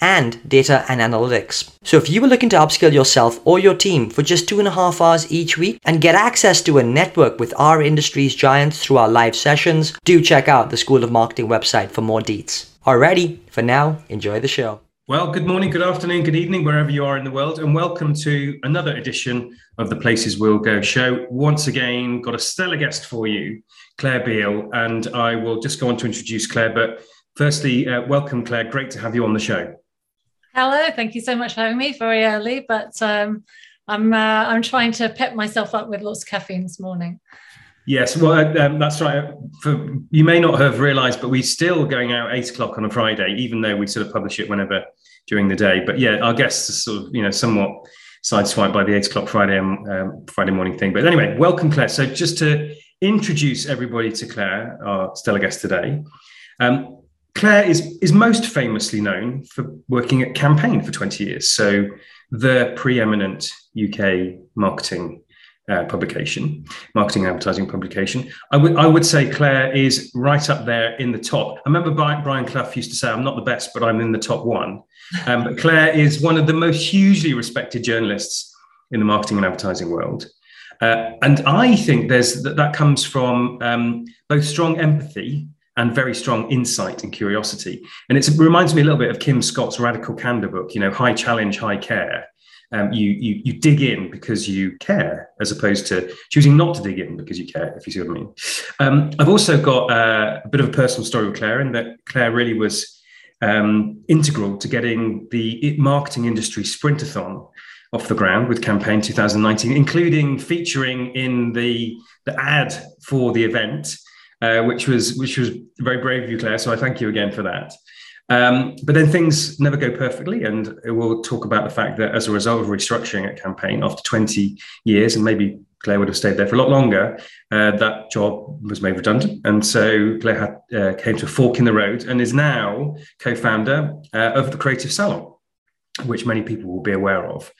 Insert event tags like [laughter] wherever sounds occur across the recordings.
and data and analytics. So if you were looking to upskill yourself or your team for just two and a half hours each week and get access to a network with our industry's giants through our live sessions, do check out the School of Marketing website for more deets. Alrighty, for now, enjoy the show. Well, good morning, good afternoon, good evening, wherever you are in the world, and welcome to another edition of the Places We'll Go show. Once again, got a stellar guest for you, Claire Beale, and I will just go on to introduce Claire. But firstly, uh, welcome, Claire. Great to have you on the show. Hello, thank you so much for having me very early, but um, I'm uh, I'm trying to pep myself up with lots of caffeine this morning. Yes, well, uh, um, that's right. For, you may not have realised, but we're still going out eight o'clock on a Friday, even though we sort of publish it whenever during the day. But yeah, our guests are sort of you know somewhat sideswiped by the eight o'clock Friday um, Friday morning thing. But anyway, welcome, Claire. So just to introduce everybody to Claire, our stellar guest today. Um, Claire is, is most famously known for working at Campaign for 20 years. So, the preeminent UK marketing uh, publication, marketing advertising publication. I would I would say Claire is right up there in the top. I remember Brian Clough used to say, "I'm not the best, but I'm in the top one." Um, but Claire is one of the most hugely respected journalists in the marketing and advertising world. Uh, and I think there's that, that comes from um, both strong empathy and very strong insight and curiosity. And it reminds me a little bit of Kim Scott's Radical Candor book, you know, high challenge, high care. Um, you, you, you dig in because you care, as opposed to choosing not to dig in because you care, if you see what I mean. Um, I've also got uh, a bit of a personal story with Claire, in that Claire really was um, integral to getting the marketing industry sprintathon off the ground with campaign 2019, including featuring in the, the ad for the event uh, which was which was very brave of you, Claire. So I thank you again for that. Um, but then things never go perfectly, and we'll talk about the fact that as a result of restructuring at campaign after 20 years, and maybe Claire would have stayed there for a lot longer, uh, that job was made redundant, and so Claire had, uh, came to a fork in the road and is now co-founder uh, of the Creative Salon, which many people will be aware of.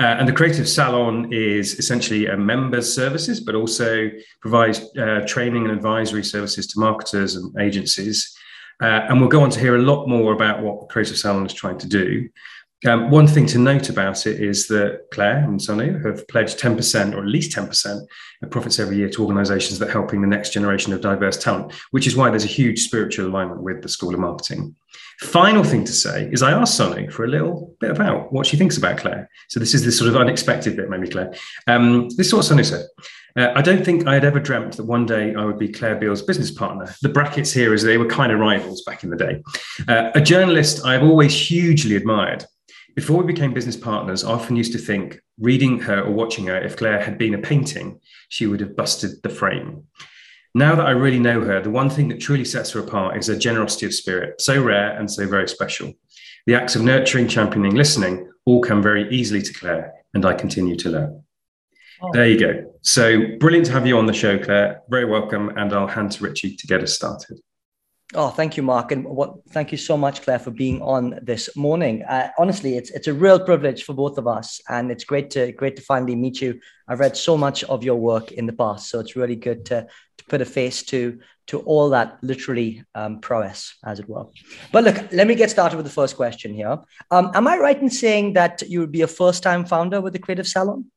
Uh, and the Creative Salon is essentially a members services, but also provides uh, training and advisory services to marketers and agencies. Uh, and we'll go on to hear a lot more about what the Creative Salon is trying to do. Um, one thing to note about it is that Claire and Sonoo have pledged 10% or at least 10% of profits every year to organizations that are helping the next generation of diverse talent, which is why there's a huge spiritual alignment with the School of Marketing. Final thing to say is I asked Sonoo for a little bit about what she thinks about Claire. So this is this sort of unexpected bit, maybe Claire. Um, this is what Sonoo said. Uh, I don't think I had ever dreamt that one day I would be Claire Beale's business partner. The brackets here is they were kind of rivals back in the day. Uh, a journalist I've always hugely admired. Before we became business partners, I often used to think, reading her or watching her, if Claire had been a painting, she would have busted the frame. Now that I really know her, the one thing that truly sets her apart is her generosity of spirit, so rare and so very special. The acts of nurturing, championing, listening all come very easily to Claire, and I continue to learn. Oh. There you go. So brilliant to have you on the show, Claire. Very welcome. And I'll hand to Richie to get us started. Oh, thank you, Mark, and what? Thank you so much, Claire, for being on this morning. Uh, honestly, it's it's a real privilege for both of us, and it's great to great to finally meet you. I've read so much of your work in the past, so it's really good to to put a face to to all that literary um, prowess, as it were. But look, let me get started with the first question here. Um, am I right in saying that you would be a first time founder with the Creative Salon?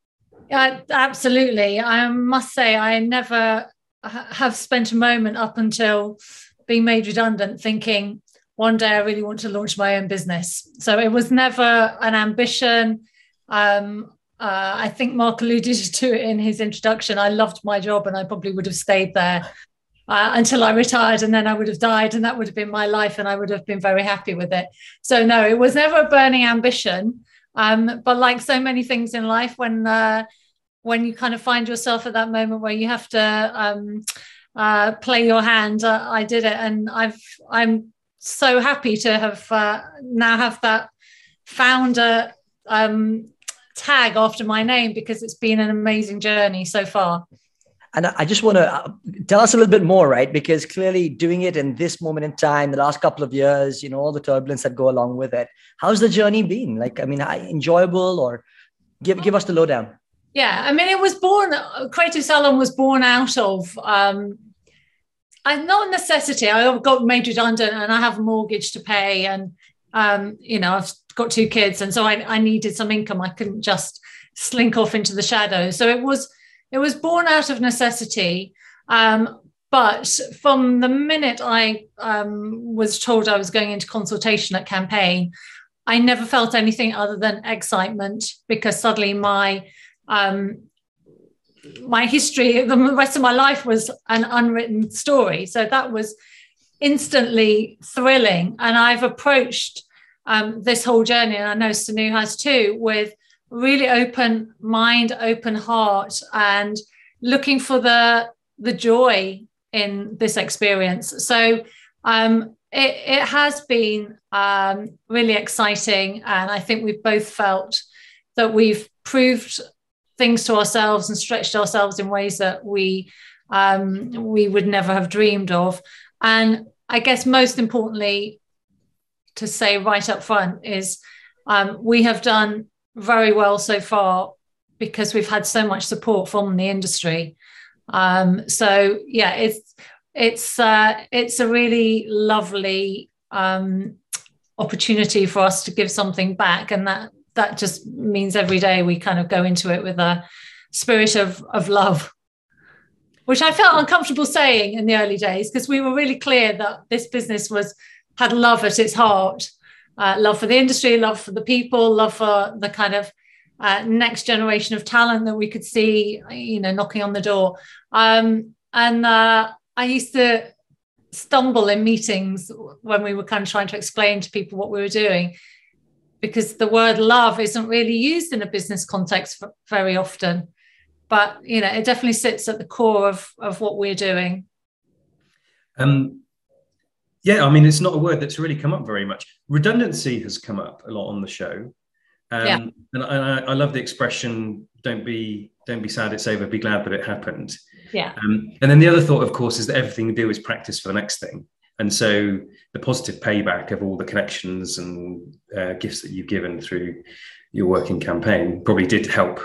Yeah, absolutely. I must say, I never have spent a moment up until being made redundant thinking one day I really want to launch my own business. So it was never an ambition. Um, uh, I think Mark alluded [laughs] to it in his introduction. I loved my job and I probably would have stayed there uh, until I retired and then I would have died and that would have been my life and I would have been very happy with it. So, no, it was never a burning ambition. Um, but like so many things in life, when uh, when you kind of find yourself at that moment where you have to um, uh, play your hand. Uh, I did it, and I've I'm so happy to have uh, now have that founder um, tag after my name because it's been an amazing journey so far. And I just want to uh, tell us a little bit more, right? Because clearly doing it in this moment in time, the last couple of years, you know, all the turbulence that go along with it. How's the journey been? Like, I mean, enjoyable or give, give us the lowdown. Yeah, I mean, it was born, Creative Salon was born out of, um, I, not necessity. I got made redundant and I have a mortgage to pay. And, um, you know, I've got two kids. And so I, I needed some income. I couldn't just slink off into the shadows. So it was, it was born out of necessity. Um, but from the minute I um, was told I was going into consultation at campaign, I never felt anything other than excitement because suddenly my um, my history, the rest of my life was an unwritten story. So that was instantly thrilling. And I've approached um, this whole journey, and I know Sonoo has too, with really open mind, open heart, and looking for the the joy in this experience. So um, it, it has been um, really exciting, and I think we've both felt that we've proved things to ourselves and stretched ourselves in ways that we um, we would never have dreamed of. And I guess most importantly, to say right up front is um, we have done very well so far because we've had so much support from the industry. Um, so yeah, it's it's uh, it's a really lovely um, opportunity for us to give something back, and that that just means every day we kind of go into it with a spirit of of love which I felt uncomfortable saying in the early days because we were really clear that this business was had love at its heart, uh, love for the industry, love for the people, love for the kind of uh, next generation of talent that we could see, you know, knocking on the door. Um, and uh, I used to stumble in meetings when we were kind of trying to explain to people what we were doing because the word love isn't really used in a business context very often. But you know it definitely sits at the core of of what we're doing. Um yeah i mean it's not a word that's really come up very much. Redundancy has come up a lot on the show. Um, yeah. and, I, I love the expression don't be don't be sad it's over be glad that it happened. Yeah. Um, and then the other thought of course is that everything we do is practice for the next thing and so the positive payback of all the connections and uh, gifts that you've given through your working campaign probably did help.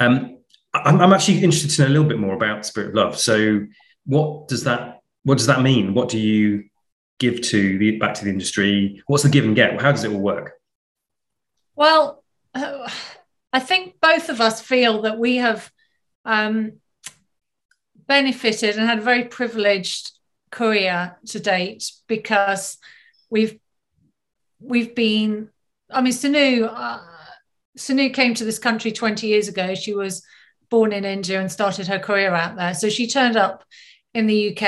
Um, I'm, I'm, actually interested to know a little bit more about Spirit of Love. So, what does that what does that mean? What do you give to the back to the industry? What's the give and get? How does it all work? Well, I think both of us feel that we have um, benefited and had a very privileged career to date because we've we've been i mean sonoo uh, sonoo came to this country 20 years ago. She was born in india and started her career out there. So she turned up in the uk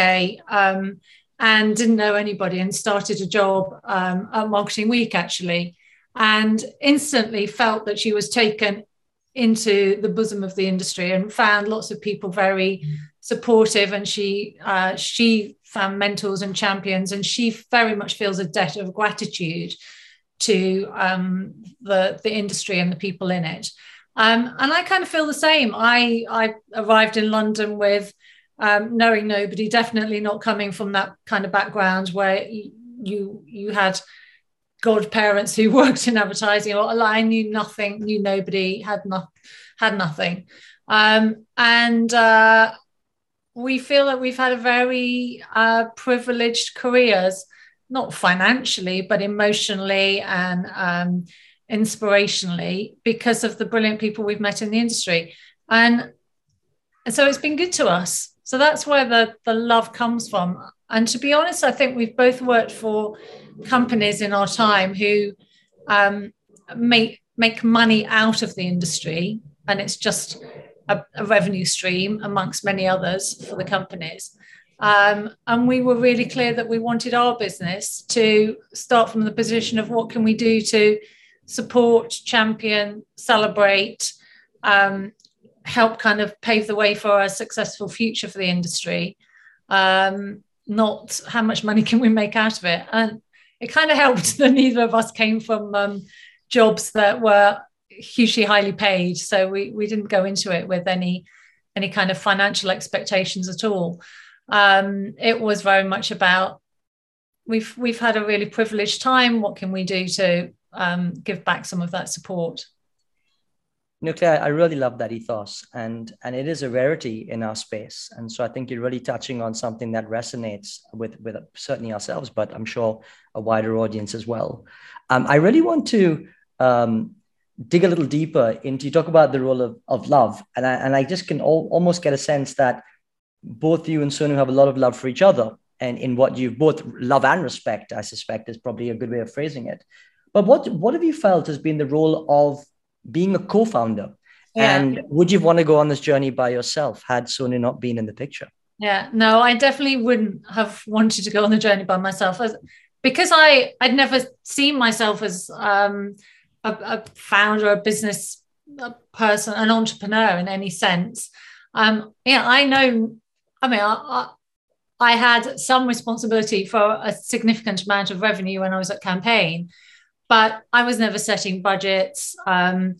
um, and didn't know anybody and started a job um, at marketing week actually and instantly felt that she was taken into the bosom of the industry and found lots of people very supportive. And she uh, she found mentors and champions and she very much feels a debt of gratitude to um, the the industry and the people in it. Um, and I kind of feel the same. I I arrived in London with um, knowing nobody definitely not coming from that kind of background where you you had godparents who [laughs] worked in advertising. Or I knew nothing, knew nobody, had not had nothing. Um, and uh, we feel that we've had a very uh, privileged careers, not financially, but emotionally and um, inspirationally because of the brilliant people we've met in the industry. And, so it's been good to us. So that's where the, the love comes from. And to be honest, I think we've both worked for companies in our time who um, make make money out of the industry, and it's just a, a revenue stream amongst many others for the companies. Um, and we were really clear that we wanted our business to start from the position of what can we do to support, champion, celebrate, um, help kind of pave the way for a successful future for the industry. Um, not how much money can we make out of it. And it kind of helped [laughs] that neither of us came from um, jobs that were hugely highly paid. So we we didn't go into it with any any kind of financial expectations at all. Um, it was very much about we've we've had a really privileged time. What can we do to um, give back some of that support? Nuclear, I really love that ethos, and and it is a rarity in our space. And so I think you're really touching on something that resonates with with certainly ourselves, but I'm sure a wider audience as well. Um, I really want to um, dig a little deeper into you talk about the role of, of love, and I and I just can al- almost get a sense that both you and Sonoo have a lot of love for each other, and in what you both love and respect. I suspect is probably a good way of phrasing it. But what what have you felt has been the role of being a co-founder. Yeah. And would you want to go on this journey by yourself had Sonoo not been in the picture? Yeah, no, I definitely wouldn't have wanted to go on the journey by myself as, because I I'd never seen myself as um, a, a, founder, a business person, an entrepreneur in any sense. Um, yeah, I know. I mean, I, I had some responsibility for a significant amount of revenue when I was at campaign, but I was never setting budgets. Um,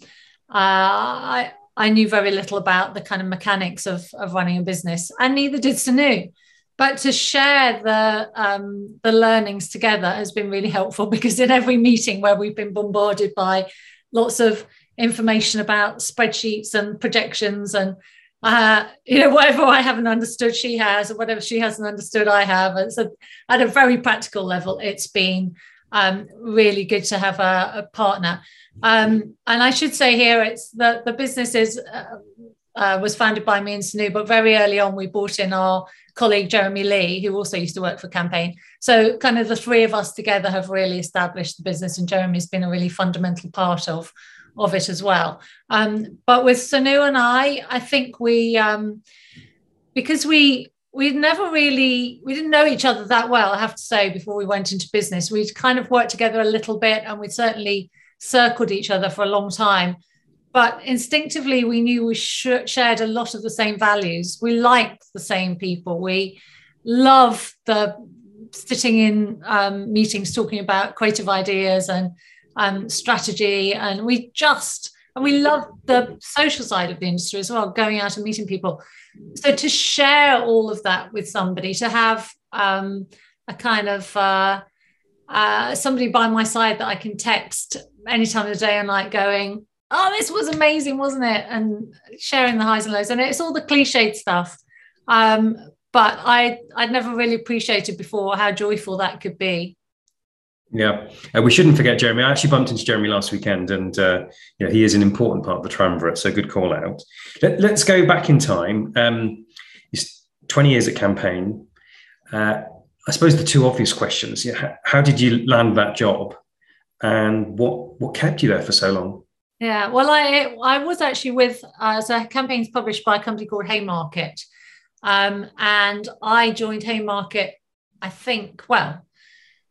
uh, I I knew very little about the kind of mechanics of of running a business, and neither did Sonoo. But to share the um, the learnings together has been really helpful because in every meeting where we've been bombarded by lots of information about spreadsheets and projections and uh, you know whatever I haven't understood she has or whatever she hasn't understood I have. It's a, at a very practical level, it's been um, really good to have a, a partner. Um, and I should say here, it's that the business is uh, uh, was founded by me and Sonoo, but very early on we brought in our colleague Jeremy Lee, who also used to work for Campaign. So kind of the three of us together have really established the business, and Jeremy's been a really fundamental part of of it as well. Um, but with Sonoo and I, I think we um, because we we'd never really we didn't know each other that well i have to say before we went into business we'd kind of worked together a little bit and we'd certainly circled each other for a long time but instinctively we knew we sh- shared a lot of the same values. We liked the same people. We love the sitting in um, meetings talking about creative ideas and um, strategy. And we just and we love the social side of the industry as well going out and meeting people. So to share all of that with somebody to have um, a kind of uh, uh, somebody by my side that i can text any time of the day and night going oh this was amazing wasn't it and sharing the highs and lows and it's all the cliched stuff um, but i i'd never really appreciated before how joyful that could be yeah, uh, we shouldn't forget Jeremy. I actually bumped into Jeremy last weekend, and uh, you know, he is an important part of the triumvirate. So good call out. Let, us go back in time. Um, it's 20 years at campaign. Uh, I suppose the two obvious questions: yeah, how, how did you land that job, and what what kept you there for so long? Yeah, well, I I was actually with uh, so campaigns published by a company called Haymarket, um, and I joined Haymarket. I think well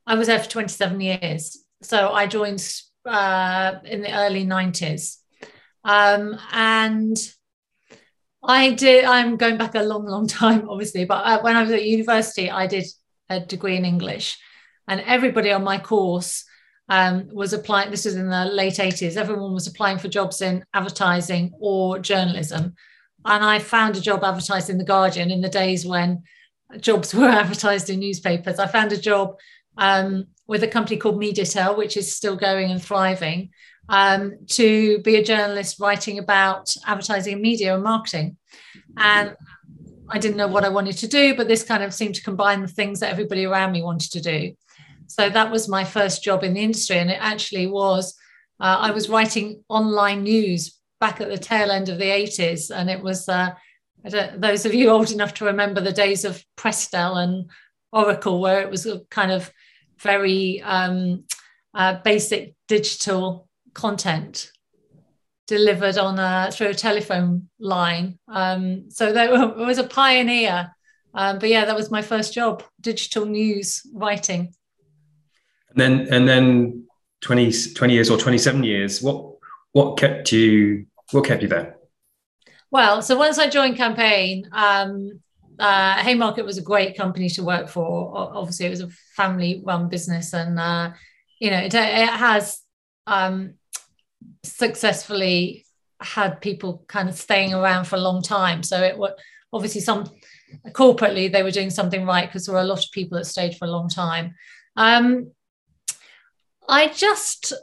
I was there for 27 years. So I joined uh, in the early 90s. Um, and I did, I'm going back a long, long [laughs] time, obviously, but uh, when I was at university, I did a degree in English. And everybody on my course um, was applying, this was in the late 80s, everyone was applying for jobs in advertising or journalism. And I found a job advertised in The Guardian in the days when jobs [laughs] were advertised in newspapers. I found a job um, with a company called Mediatel, which is still going and thriving, um, to be a journalist writing about advertising and media and marketing. And I didn't know what I wanted to do, but this kind of seemed to combine the things that everybody around me wanted to do. So that was my first job in the industry. And it actually was, uh, I was writing online news back at the tail end of the 80s. And it was, uh, those of you old enough to remember the days of Prestel and Oracle, where it was kind of very um, uh, basic digital content delivered on a through a telephone line. Um, so that [laughs] was a pioneer. Um, but yeah, that was my first job, digital news writing. And then and then 20, 20 years or 27 years, what what kept you what kept you there? Well, so once I joined campaign, um, uh, Haymarket was a great company to work for. Obviously, it was a family-run business, and uh, you know, it, it has um, successfully had people kind of staying around for a long time. So it was obviously some corporately they were doing something right because there were a lot of people that stayed for a long time. Um, I just,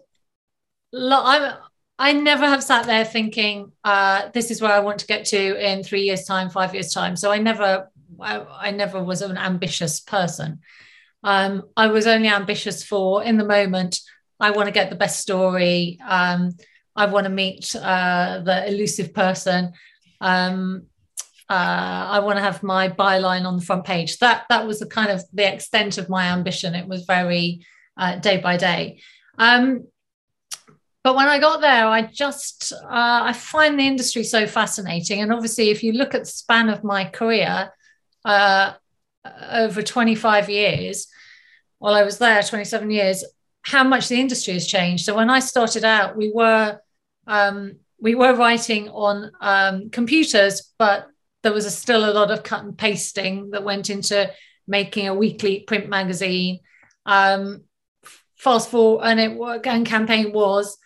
I, I never have sat there thinking uh, this is where I want to get to in three years' time, five years' time. So I never, I, I never was an ambitious person. Um, I was only ambitious for in the moment. I want to get the best story. Um, I want to meet uh, the elusive person. Um, uh, I want to have my byline on the front page. That that was the kind of the extent of my ambition. It was very uh, day by day. Um, but when I got there, I just uh, I find the industry so fascinating. And obviously, if you look at the span of my career uh, over 25 years, while I was there 27 years, how much the industry has changed. So when I started out, we were um, we were writing on um, computers, but there was a, still a lot of cut and pasting that went into making a weekly print magazine. Um, fast forward, and it and campaign was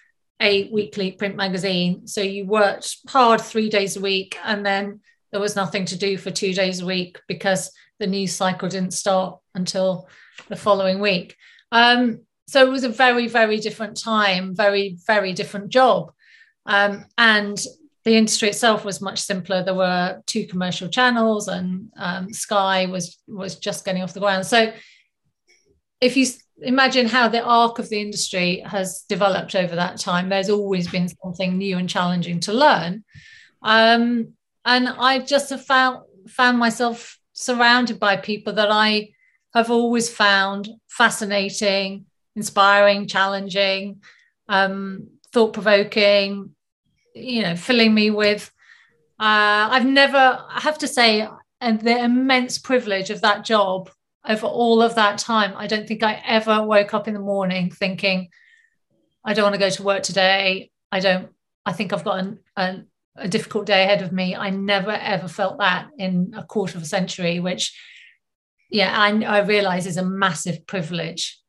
a weekly print magazine. So you worked hard three days a week, and then there was nothing to do for two days a week because the news cycle didn't start until the following week. Um, so it was a very, very different time, very, very different job. Um, and the industry itself was much simpler. There were two commercial channels, and um, Sky was was just getting off the ground. So, if you imagine how the arc of the industry has developed over that time, there's always been something new and challenging to learn. Um, and I just have found found myself surrounded by people that I have always found fascinating, inspiring, challenging, um, thought provoking, you know, filling me with. Uh, I've never, I have to say, and the immense privilege of that job over all of that time. I don't think I ever woke up in the morning thinking, I don't want to go to work today. I don't, I think I've got an, an, a difficult day ahead of me. I never ever felt that in a quarter of a century, which, yeah, I, I realize is a massive privilege.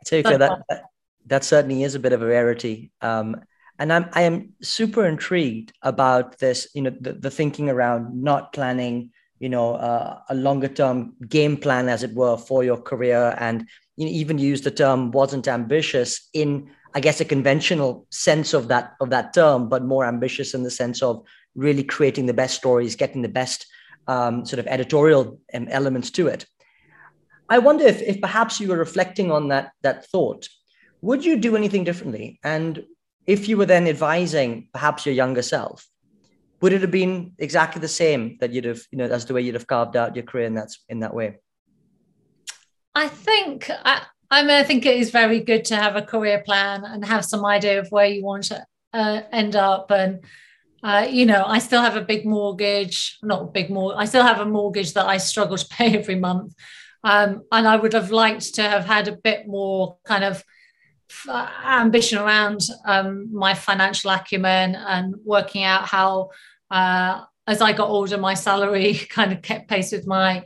I take that, that that certainly is a bit of a rarity. Um, and I'm I am super intrigued about this. You know, the, the thinking around not planning. You know, uh, a longer term game plan, as it were, for your career, and you know, even use the term wasn't ambitious in, I guess, a conventional sense of that of that term, but more ambitious in the sense of really creating the best stories, getting the best um, sort of editorial um, elements to it. I wonder if, if perhaps you were reflecting on that that thought. Would you do anything differently? And if you were then advising perhaps your younger self, would it have been exactly the same that you'd have, you know, as the way you'd have carved out your career in that in that way? I think I, I mean I think it is very good to have a career plan and have some idea of where you want to uh, end up and. Uh, you know, I still have a big mortgage, not a big more. I still have a mortgage that I struggle to pay every month. Um, and I would have liked to have had a bit more kind of ambition around um, my financial acumen and working out how, uh, as I got older, my salary [laughs] kind of kept pace with my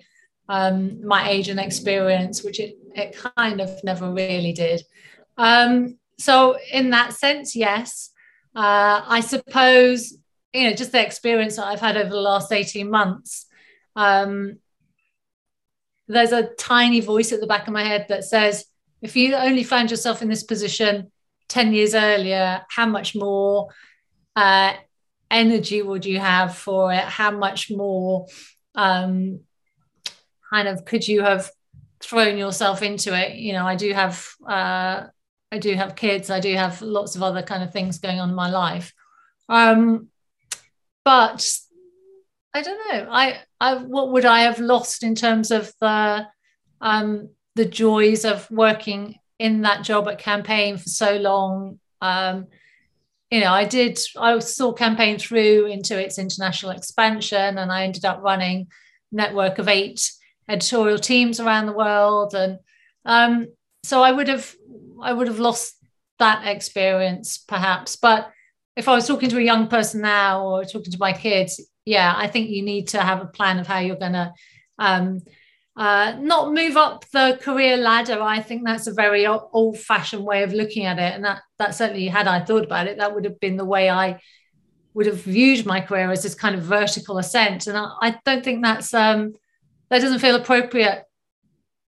um, my age and experience, which it, it kind of never really did. Um, so, in that sense, yes, uh, I suppose you know just the experience that I've had over the last eighteen months. Um, there's a tiny voice at the back of my head that says, if you only found yourself in this position 10 years earlier, how much more uh, energy would you have for it? How much more um, kind of could you have thrown yourself into it? You know, I do have uh, I do have kids. I do have lots of other kind of things going on in my life. Um, but I don't know. I, I what would I have lost in terms of the um, the joys of working in that job at campaign for so long. Um, you know i did i saw campaign through into its international expansion and i ended up running network of eight editorial teams around the world. And um, so i would have i would have lost that experience perhaps. But if i was talking to a young person now or talking to my kids yeah i think you need to have a plan of how you're going to um, uh, not move up the career ladder. I think that's a very old fashioned way of looking at it. And that, that certainly, had I thought about it, that would have been the way I would have viewed my career as this kind of vertical ascent. And I, I don't think that's, um, that doesn't feel appropriate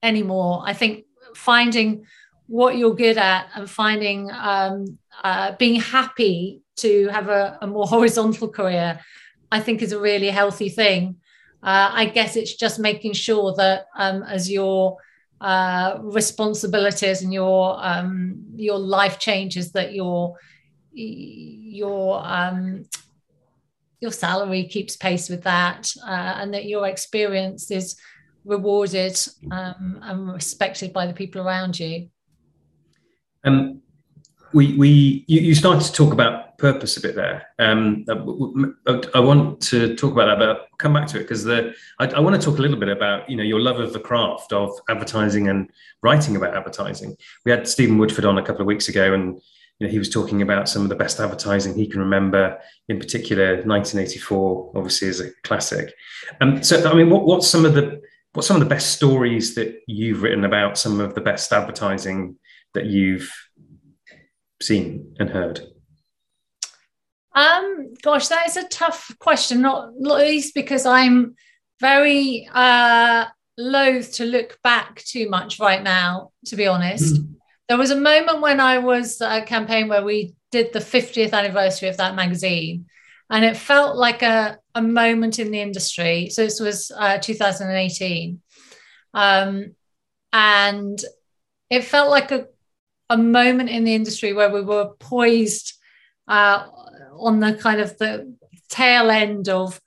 anymore. I think finding what you're good at and finding, um, uh, being happy to have a, a more [laughs] horizontal career, I think is a really healthy thing. Uh, I guess it's just making sure that um, as your uh, responsibilities and your um, your life changes, that your your um, your salary keeps pace with that, uh, and that your experience is rewarded um, and respected by the people around you. Um, we we you, you started to talk about purpose a bit there. Um, I, I, want to talk about that, but I'll come back to it because I, I, want to talk a little bit about you know your love of the craft of advertising and writing about advertising. We had Stephen Woodford on a couple of weeks ago, and you know he was talking about some of the best advertising he can remember. In particular, 1984 obviously is a classic. Um, so I mean, what, what's some of the what's some of the best stories that you've written about some of the best advertising that you've seen and heard? Um, gosh, that is a tough question, not, least because I'm very uh, loath to look back too much right now, to be honest. Mm. There was a moment when I was a campaign where we did the 50th anniversary of that magazine, and it felt like a, a moment in the industry. So this was uh, 2018. Um, and it felt like a a moment in the industry where we were poised uh, on the kind of the tail end of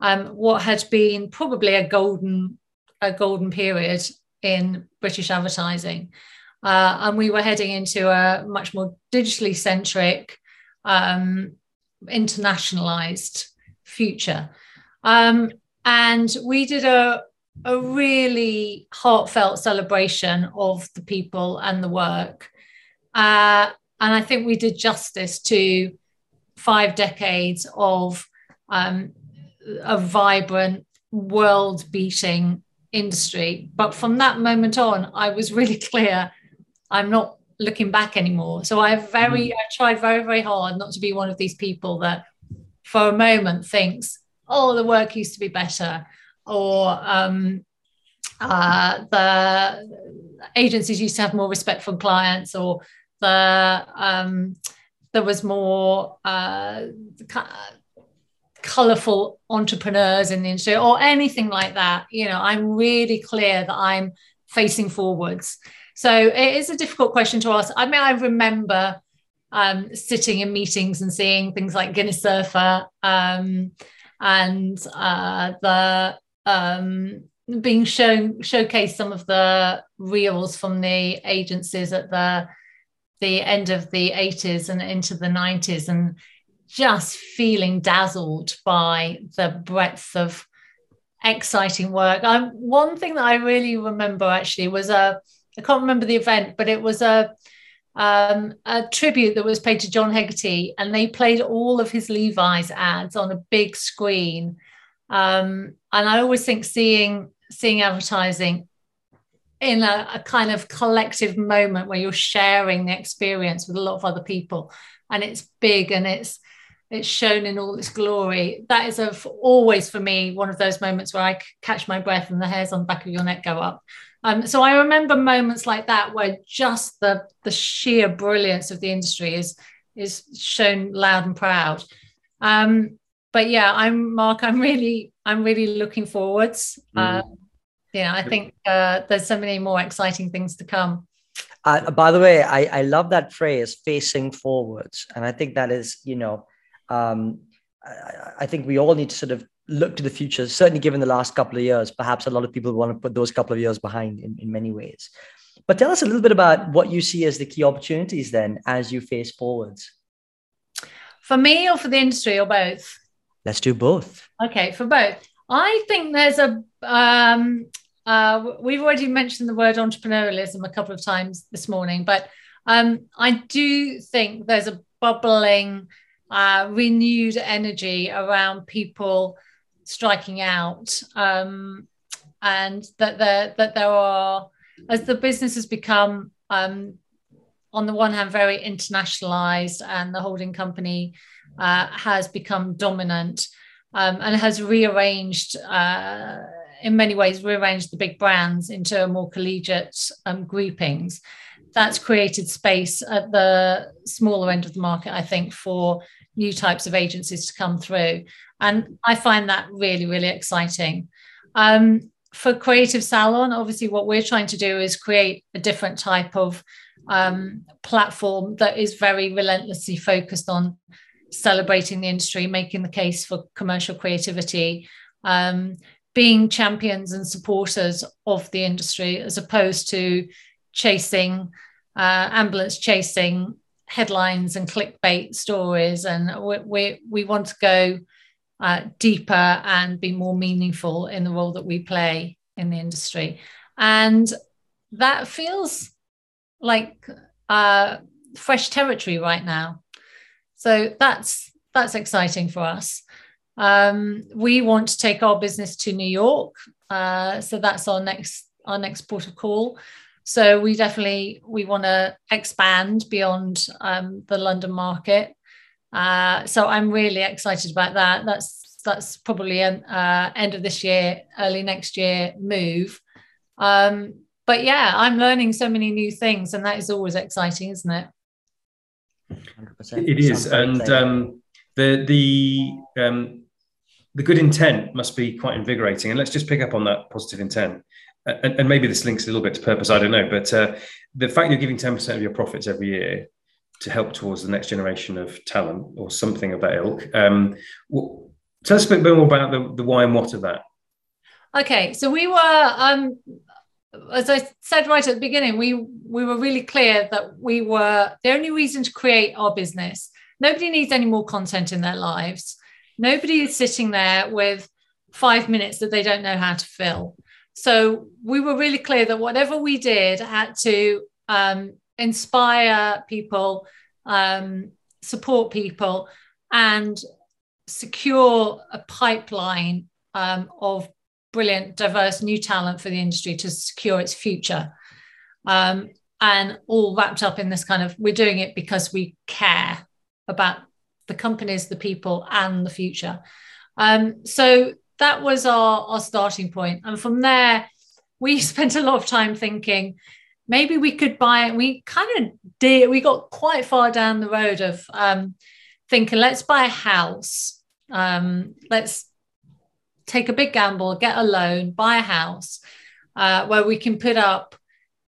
um, what had been probably a golden a golden period in British advertising, uh, and we were heading into a much more digitally centric, um, internationalized future. Um, and we did a a really heartfelt celebration of the people and the work uh, and I think we did justice to five decades of um, a vibrant, world beating industry. But from that moment on, I was really [laughs] clear I'm not looking back anymore. So I very, mm. I tried very, very hard not to be one of these people that for a moment thinks, oh, the work used to be better, or um, uh, the agencies used to have more respect for clients, or the um, there was more uh, colorful entrepreneurs in the industry or anything like that. You know, I'm really clear that I'm facing forwards. So it is a difficult question to ask. I mean, I remember um, sitting in meetings and seeing things like Guinness Surfer um, and uh, the um, being shown showcased some of the reels from the agencies at the the end of the 80s and into the 90s and just feeling dazzled by the breadth of exciting work. Um, one thing that I really remember actually was a, I can't remember the event, but it was a, um, a tribute that was paid to John Hegarty, and they played all of his Levi's ads on a big screen. Um, and I always think seeing seeing advertising in a, a, kind of collective moment where you're sharing the experience with a lot of other people. And it's big and it's it's shown in all its glory. That is a, always for me one of those moments where i catch my breath and the hairs on the back of your neck go up. Um, so i remember moments like that where just the the sheer brilliance of the industry is is shown loud and proud. Um, but yeah i'm mark i'm really i'm really looking forwards. Mm. uh, yeah, I think uh, there's so many more exciting things to come. Uh, by the way, I, I love that phrase, facing forwards. And I think that is, you know, um, I, I, think we all need to sort of look to the future, certainly given the last couple of years. Perhaps a lot of people want to put those couple of years behind in, in many ways. But tell us a little bit about what you see as the key opportunities then as you face forwards. For me or for the industry or both? Let's do both. Okay, for both. I think there's a um, uh, we've already mentioned the word entrepreneurialism a couple of times this morning, but um, I do think there's a bubbling, uh, renewed energy around people striking out. Um, and that there that there are as the business has become um, on the one hand very internationalized and the holding company uh, has become dominant um, and has rearranged uh, in many ways rearranged the big brands into more collegiate um, groupings. That's created space at the smaller end of the market i think for new types of agencies to come through. And i find that really really exciting. Um, for creative salon obviously what we're trying to do is create a different type of um, platform that is very relentlessly focused on celebrating the industry, making the case for commercial creativity, um, being champions and supporters of the industry, as opposed to chasing uh, ambulance chasing headlines and clickbait stories. And we, we, we want to go uh, deeper and be more meaningful in the role that we play in the industry. And that feels like uh, fresh territory right now. So that's that's exciting for us. Um, we want to take our business to New York, uh, so that's our next our next port of call. So we definitely we want to expand beyond um, the London market. Uh, so I'm really excited about that. That's that's probably an uh, end of this year, early next year move. Um, but yeah, I'm learning so many new things, and that is always exciting, isn't it? 100%. It is, and um, the the um, the good intent must be quite invigorating. And let's just pick up on that positive intent. And, and maybe this links a little bit to purpose. I don't know, but uh, the fact you're giving ten percent of your profits every year to help towards the next generation of talent or something of that ilk. Um, well, tell us a bit more about the, the why and what of that. Okay, so we were um, as I said right at the beginning, we we were really clear that we were the only reason to create our business. Nobody needs any more content in their lives. Nobody is sitting there with five minutes that they don't know how to fill. So we were really clear that whatever we did had to um, inspire people, um, support people, and secure a pipeline um, of brilliant, diverse new talent for the industry to secure its future. Um, and all wrapped up in this kind of we're doing it because we care about the companies, the people, and the future. Um, so that was our, our starting point. And from there, we [laughs] spent a lot of time thinking maybe we could buy it. We kind of did, we got quite far down the road of um, thinking, let's buy a house. Um, let's take a big gamble, get a loan, buy a house uh, where we can put up.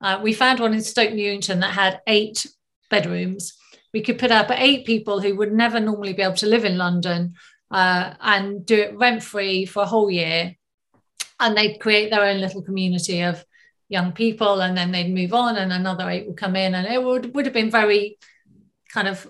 Uh, we found one in Stoke Newington that had eight bedrooms. We could put up eight people who would never normally be able to live in London uh, and do it rent free for a whole year. And they'd create their own little community of young people, and then they'd move on, and another eight would come in, and it would would have been very kind of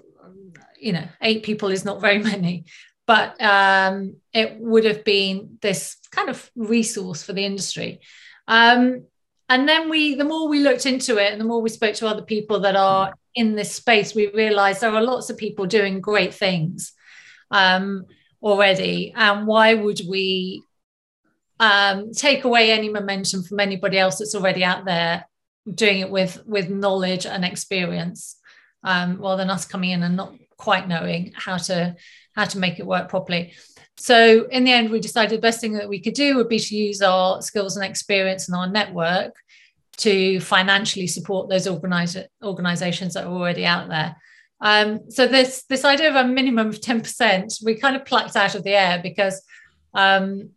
you know eight people is not very [laughs] many but um, it would have been this kind of resource for the industry. Um, and then we, the more we looked into it, and the more we spoke to other people that are in this space, we realized there are lots of people doing great things um, already. And why would we um, take away any momentum from anybody else that's already out there doing it with with knowledge and experience, um, rather than us coming in and not quite knowing how to how to make it work properly. So in the end, we decided the best thing that we could do would be to use our skills and experience and our network to financially support those organize- organizations that are already out there. Um, so this this idea of a minimum of 10%, we kind of plucked out of the air because um,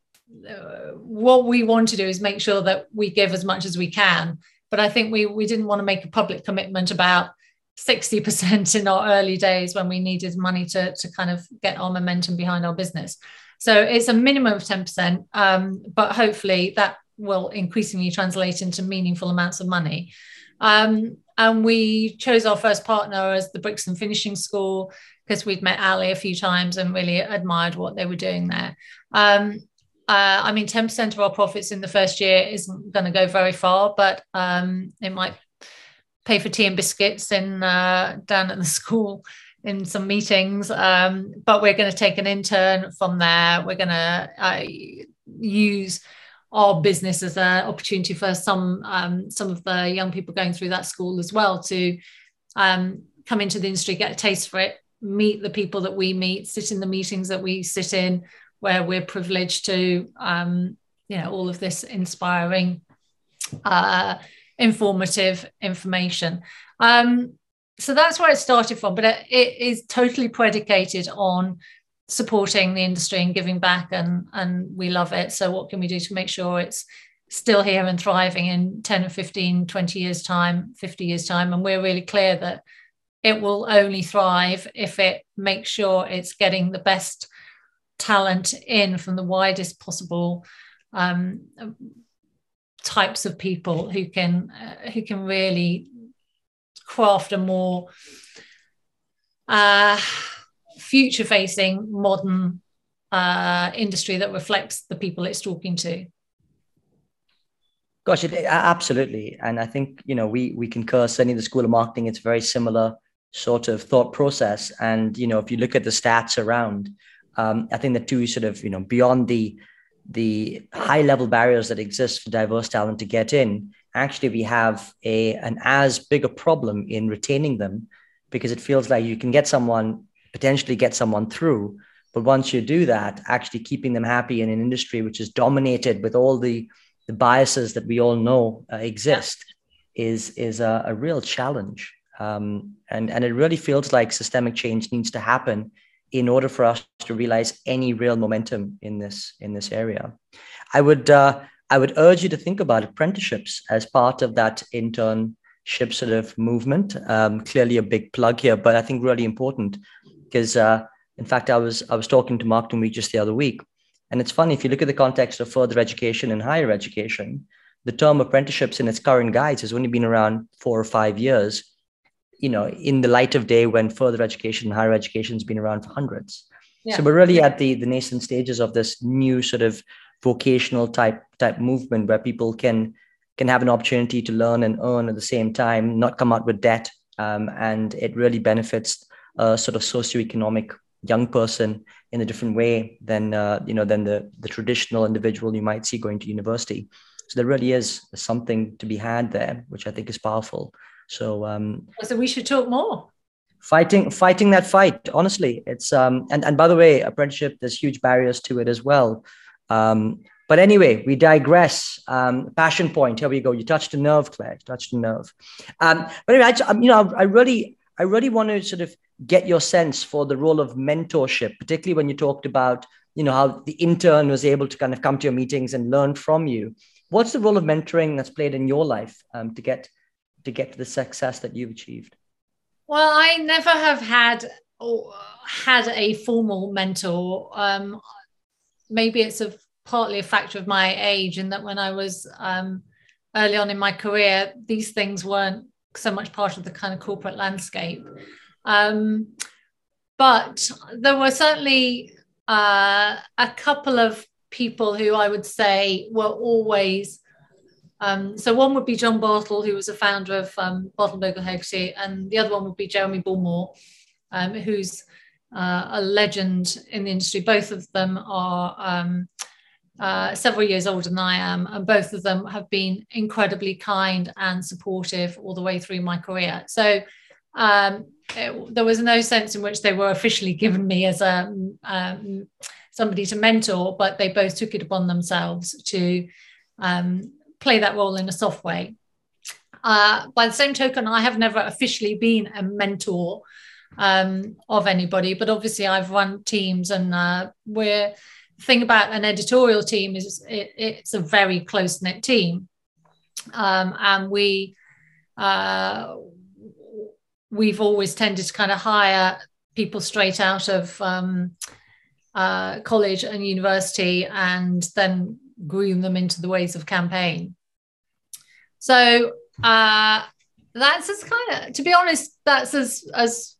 what we want to do is make sure that we give as much as we can. But I think we we didn't want to make a public commitment about 60% in our early days when we needed money to, to kind of get our momentum behind our business. So it's a minimum of 10%, um, but hopefully that will increasingly translate into meaningful amounts of money. Um, and we chose our first partner as the Brixton Finishing School because we'd met Ally a few times and really admired what they were doing there. Um, uh, I mean, 10% of our profits in the first year isn't going to go very far, but um, it might pay for tea and biscuits in uh, down at the [laughs] school in some meetings. Um, but we're going to take an intern from there. We're going to uh, use our business as an opportunity for some um, some of the young people going through that school as well to um, come into the industry, get a taste for it, meet the people that we meet, sit in the meetings that we sit in, where we're privileged to, um, you know, all of this inspiring, uh, informative information. Um, so that's where it started from, but it, it is totally predicated on supporting the industry and giving back, and and we love it. So what can we do to make sure it's still here and thriving in 10 or 15 20 years time 50 years time and we're really clear that it will only thrive if it makes sure it's getting the best talent in from the widest possible um, types of people who can uh, who can really craft a more uh, future facing modern uh, industry that reflects the people it's talking to Gosh, it, absolutely, and I think you know we we concur. Certainly, the School of Marketing, it's very similar sort of thought process. And you know, if you look at the stats around, um, I think the two sort of you know beyond the the high level barriers that exist for diverse talent to get in, actually we have a an as big a problem in retaining them because it feels like you can get someone potentially get someone through, but once you do that, actually keeping them happy in an industry which is dominated with all the the biases that we all know uh, exist is is a, a real challenge. Um, and, and it really feels like systemic change needs to happen in order for us to realize any real momentum in this in this area. I would uh, I would urge you to think about apprenticeships as part of that internship sort of movement. Um, clearly, a big plug here, but I think really important because, uh, in fact, I was I was talking to Marketing Week just the other week, and it's funny if you look at the context of further education and higher education, the term apprenticeships in its current guise has only been around four or five years you know, in the light of day when further education, and higher education has been around for hundreds. Yeah. So we're really at the the nascent stages of this new sort of vocational type type movement where people can can have an opportunity to learn and earn at the same time, not come out with debt, um, and it really benefits a sort of socioeconomic young person in a different way than uh, you know than the the traditional individual you might see going to university. So there really is something to be had there, which I think is powerful. So um, so we should talk more. Fighting, fighting that fight. Honestly, it's um, and and by the way, apprenticeship. There's huge barriers to it as well. Um, but anyway, we digress. Um, passion point. Here we go. You touched a nerve, Claire. You touched a nerve. Um, but anyway, I, you know, I really, I really want to sort of get your sense for the role of mentorship, particularly when you talked about, you know, how the intern was able to kind of come to your meetings and learn from you. What's the role of mentoring that's played in your life um, to get to get to the success that you've achieved? Well, I never have had or had a formal mentor. Um, maybe it's a partly a factor of my age, in that when I was um, early on in my career, these things weren't so much part of the kind of corporate landscape. Um, but there were certainly uh, a couple of people who I would say were always um, so one would be John Bartle, who was a founder of um, Bartle Bogle Hegarty, and the other one would be Jeremy Bullmore, um, who's uh, a legend in the industry. Both of them are um, uh, several years older than I am, and both of them have been incredibly kind and supportive all the way through my career. So um, it, there was no sense in which they were officially [laughs] given me as a um, somebody to mentor, but they both took it upon themselves to um, play that role in a soft way. Uh, by the same token, I have never officially been a mentor um, of anybody, but obviously I've run teams, and uh, we're thing about an editorial team is it, it's a very close knit team, um, and we uh, we've always tended to kind of hire people straight out of um, uh, college and university, and then groom them into the ways of campaign. So uh, that's as kind of, to be honest, that's as as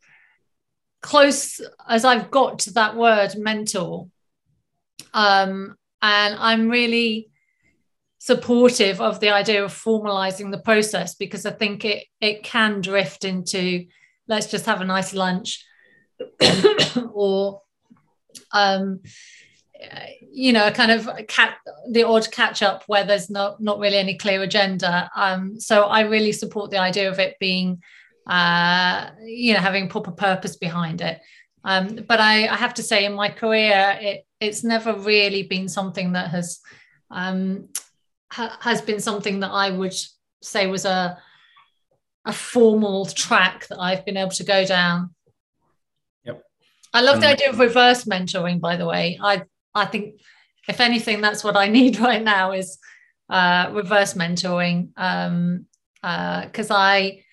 close as I've got to that word mentor. Um, and I'm really supportive of the idea of formalizing the process because I think it it can drift into let's just have a nice lunch [coughs] or um, you know, kind of cat, the odd catch up where there's not not really any clear agenda. Um, so I really support the idea of it being, uh, you know, having proper purpose behind it. Um, but I, I, have to say, in my career, it it's never really been something that has um, ha- has been something that I would say was a a formal track that I've been able to go down. Yep. I love um, the idea of reverse mentoring, by the way. I I think if anything, that's what I [laughs] need right now is uh, reverse mentoring. Um, because uh, I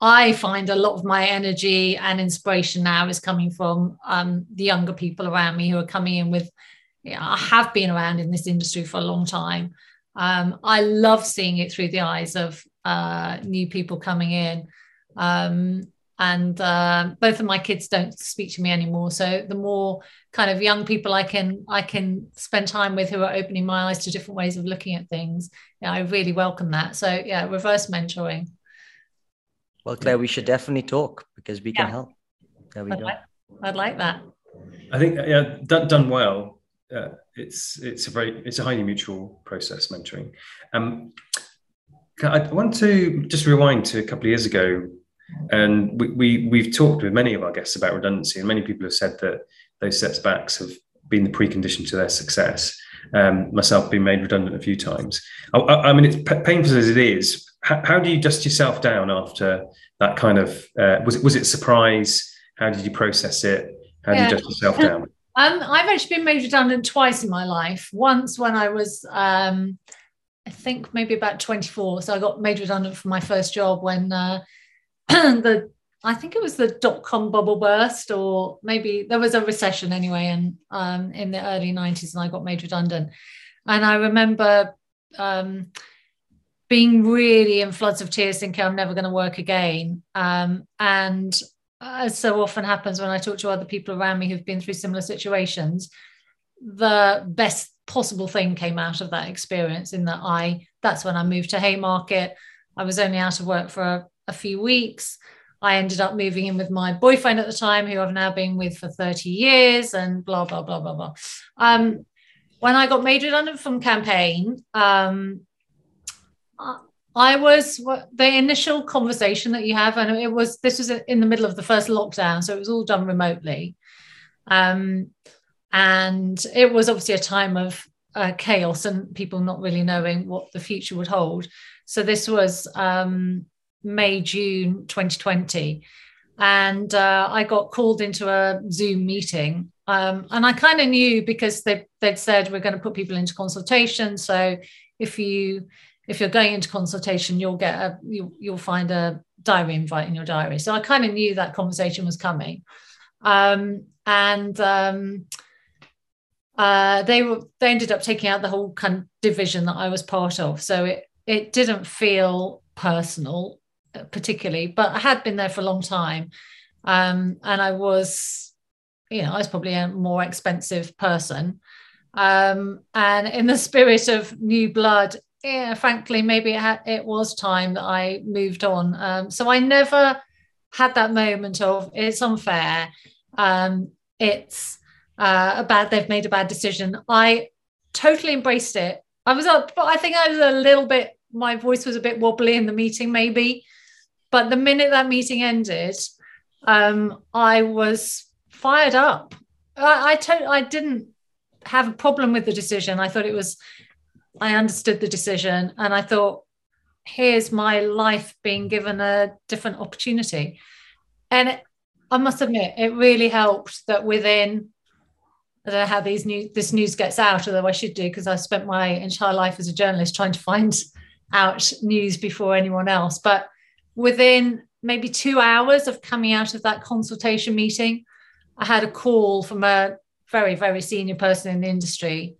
I find a lot of my energy and inspiration now is coming from um, the younger people around me who are coming in with. You know, I have been around in this industry for a long time. Um, I love seeing it through the eyes of uh, new people coming in. Um, and uh, both of my kids don't speak to me anymore. So the more kind of young people I can I can spend time with who are opening my eyes to different ways of looking at things, I really welcome that. So yeah, reverse mentoring. Well, Claire, we should definitely talk because we can help. There we I'd go. Like, I'd like that. I think yeah, done, done well. Uh, it's it's a very it's a highly mutual process mentoring. Um, I want to just rewind to a couple of years ago, and we, we we've talked with many of our guests about redundancy, and many people have said that those setbacks have been the precondition to their success. Um, myself being made redundant a few times. I, I mean, it's painful as it is how, how, do you dust yourself down after that kind of uh, was it was it surprise how did you process it how yeah. do you dust yourself down [laughs] um, i've actually been made redundant twice in my life once when i was um, i think maybe about 24 so i got made redundant from my first job when uh, [clears throat] the I think it was the dot com bubble burst, or maybe there was a recession anyway, and um, in the early 90s, and I got made redundant. And I remember um, being really in floods of tears, thinking I'm never going to work again. Um, and as so often happens when I talk to other people around me who've been through similar situations, the best possible thing came out of that experience. In that I, that's when I moved to Haymarket. I was only out of work for a, a few weeks. I ended up moving in with my boyfriend at the time, who I've now been with for 30 years, and blah, blah, blah, blah, blah. Um, when I got made redundant from campaign, um, I was the initial conversation that you have, and it was this was in the middle of the first lockdown, so it was all done remotely, um, and it was obviously a time of uh, chaos and people not really knowing what the future would hold. So this was um, May June 2020, and uh, I got called into a Zoom meeting, um, and I kind of knew because they they'd said we're going to put people into consultation, so if you if you're going into consultation, you'll get a you, you'll find a diary invite in your diary. So I kind of knew that conversation was coming, um, and um, uh, they were they ended up taking out the whole kind of division that I was part of. So it it didn't feel personal particularly, but I had been there for a long time, um, and I was, you know, I was probably a more expensive person. Um, and in the [laughs] spirit of new blood, yeah, frankly, maybe it, it was time that I moved on. Um, so I never had that moment of it's unfair. Um, it's uh, a bad. They've made a bad decision. I totally embraced it. I was but I think I was a little bit. My voice was a bit wobbly in the meeting, maybe. But the minute that meeting ended, um, I was fired up. I I, to- I didn't have a problem with the decision. I thought it was I understood the decision and I thought, here's my life being given a different opportunity. And it, I must admit, it really helped that within, I don't know how these new this news gets out, although I should do because I spent my entire life as a journalist trying to find [laughs] out news before anyone else. But within maybe two hours of coming out of that consultation meeting, I had a call from a very, very senior person in the industry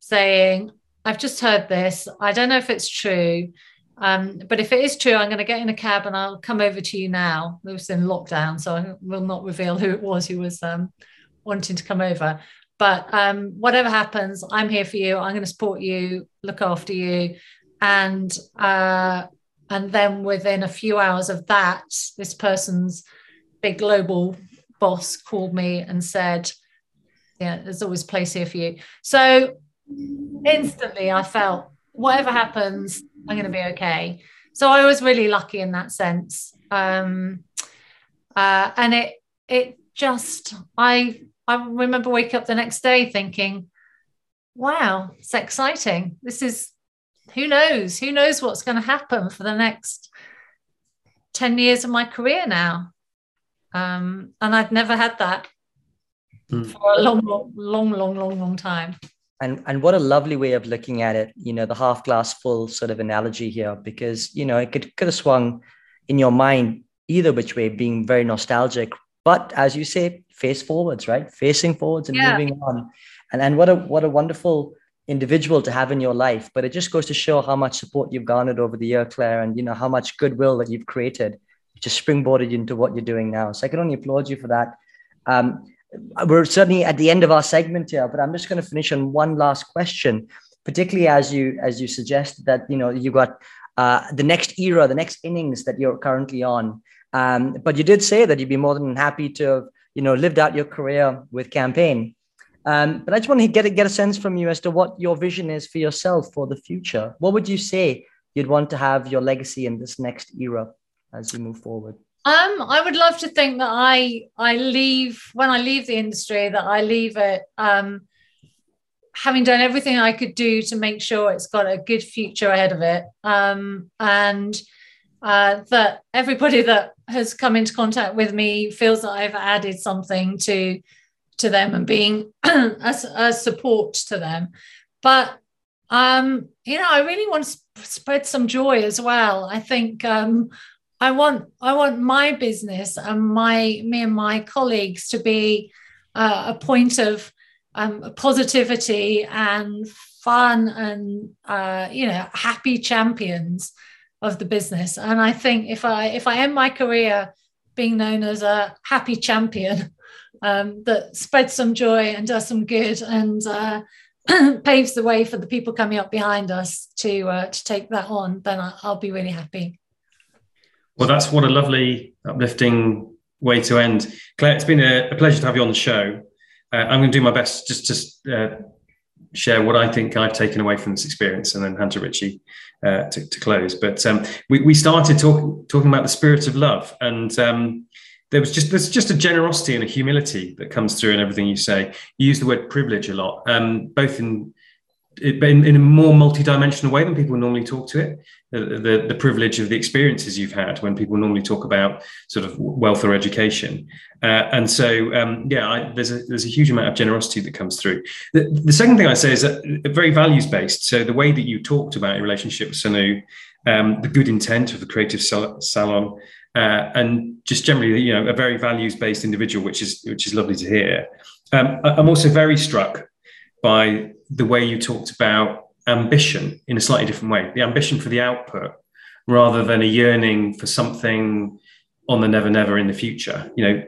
saying, I've just heard this. I don't know if it's true. Um, but if it is true, I'm going to get in a cab and I'll come over to you now. It was in lockdown, so I will not reveal who it was who was um, wanting to come over. But um, whatever happens, I'm here for you. I'm going to support you, look after you, and uh, and then within a few hours of that, this person's big global boss called me and said, yeah, there's always place here for you. So instantly I felt whatever happens, I'm going to be okay. So I was really lucky in that sense. Um, uh, and it, it just, I, I remember waking up the next day thinking, wow, it's exciting. This is, who knows? Who knows what's going to happen for the next 10 years of my career now? Um, and I've never had that mm. for a long, long, long, long, long, long time. And and what a lovely way of looking at it, you know, the half glass full sort of analogy here, because you know it could could have swung in your mind either which way, being very nostalgic, but as you say, face forwards, right? Facing forwards and yeah. moving on. And and what a what a wonderful individual to have in your life. But it just goes to show how much support you've garnered over the year, Claire, and you know how much goodwill that you've created, which just springboarded into what you're doing now. So I can only applaud you for that. Um, we're certainly at the end of our segment here, but I'm just going to finish on one last question, particularly as you as you suggest that you know you got uh, the next era, the next innings that you're currently on. Um, but you did say that you'd be more than happy to have you know lived out your career with campaign. Um, but I just want to get a, get a sense from you as to what your vision is for yourself for the future. What would you say you'd want to have your legacy in this next era as you move forward? Um, I would love to think that I I leave when I leave the industry that I leave it um, having done everything I could do to make sure it's got a good future ahead of it, um, and uh, that everybody that has come into contact with me feels that I've added something to to them and being [clears throat] a, a support to them. But um, you know, I really want to spread some joy as well. I think um, I want I want my business and my me and my colleagues to be uh, a point of um, positivity and fun and uh, you know happy champions of the business. And I think if I if I end my career being known as a happy champion um, that spreads some joy and does some good and uh, [clears throat] paves the way for the people coming up behind us to uh, to take that on, then I'll be really happy. Well, that's what a lovely, uplifting way to end. Claire, it's been a, a pleasure to have you on the show. Uh, I'm going to do my best just to uh, share what I think I've taken away from this experience and then hand to Richie uh, to, to, close. But um, we, we, started talk, talking about the spirit of love and um, there was just there's just a generosity and a humility that comes through in everything you say. You use the word privilege a lot, um, both in in, in a more multi-dimensional way than people normally talk to it. The, the, the, privilege of the experiences you've had when people normally talk about sort of wealth or education. Uh, and so, um, yeah, I, there's, a, there's a huge amount of generosity that comes through. The, the second thing I say is that very values based. So the way that you talked about your relationship with Sonoo, um, the good intent of the creative salon, uh, and just generally, you know, a very values based individual, which is which is lovely to hear. Um, I'm also very struck by the way you talked about ambition in a slightly different way the ambition for the output rather than a yearning for something on the never never in the future. You know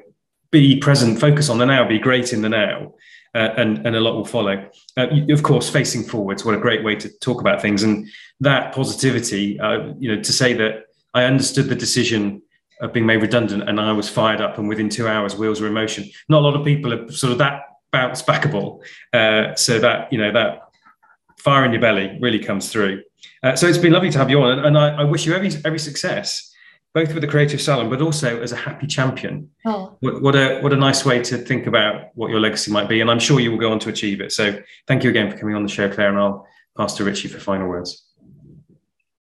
be present focus on the now be great in the now uh, and and a lot will follow. Uh, of course facing forwards what a great way to talk about things. And that positivity uh, you know to say that i understood the decision of being made redundant and i was fired up and within two hours wheels were in motion not a lot of people are sort of that bounce backable. Uh, so that you know that fire in your belly really comes through. Uh, so it's been lovely to have you on, and, and I, I, wish you every every success, both with the creative salon, but also as a happy champion. Oh. What, what, a what a nice way to think about what your legacy might be, and I'm sure you will go on to achieve it. So thank you again for coming on the show, Claire, and I'll pass to Richie for final words.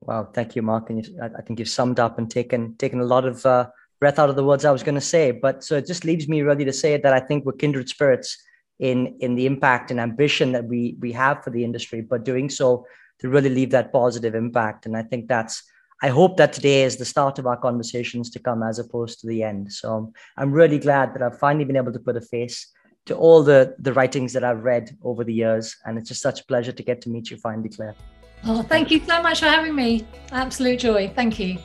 Wow, thank you, Mark. And I think you've summed up and taken taken a lot of uh, breath out of the words I was going to say. But so it just leaves me really to say that I think we're kindred spirits in in the impact and ambition that we we have for the industry, but doing so to really leave that positive impact. And I think that's I hope that today is the start of our conversations to come as opposed to the end. So I'm really glad that I've finally been able to put a face to all the the writings that I've read over the years. And it's just such a pleasure to get to meet you finally, Claire. Oh, thank you so much for having me. Absolute joy. Thank you.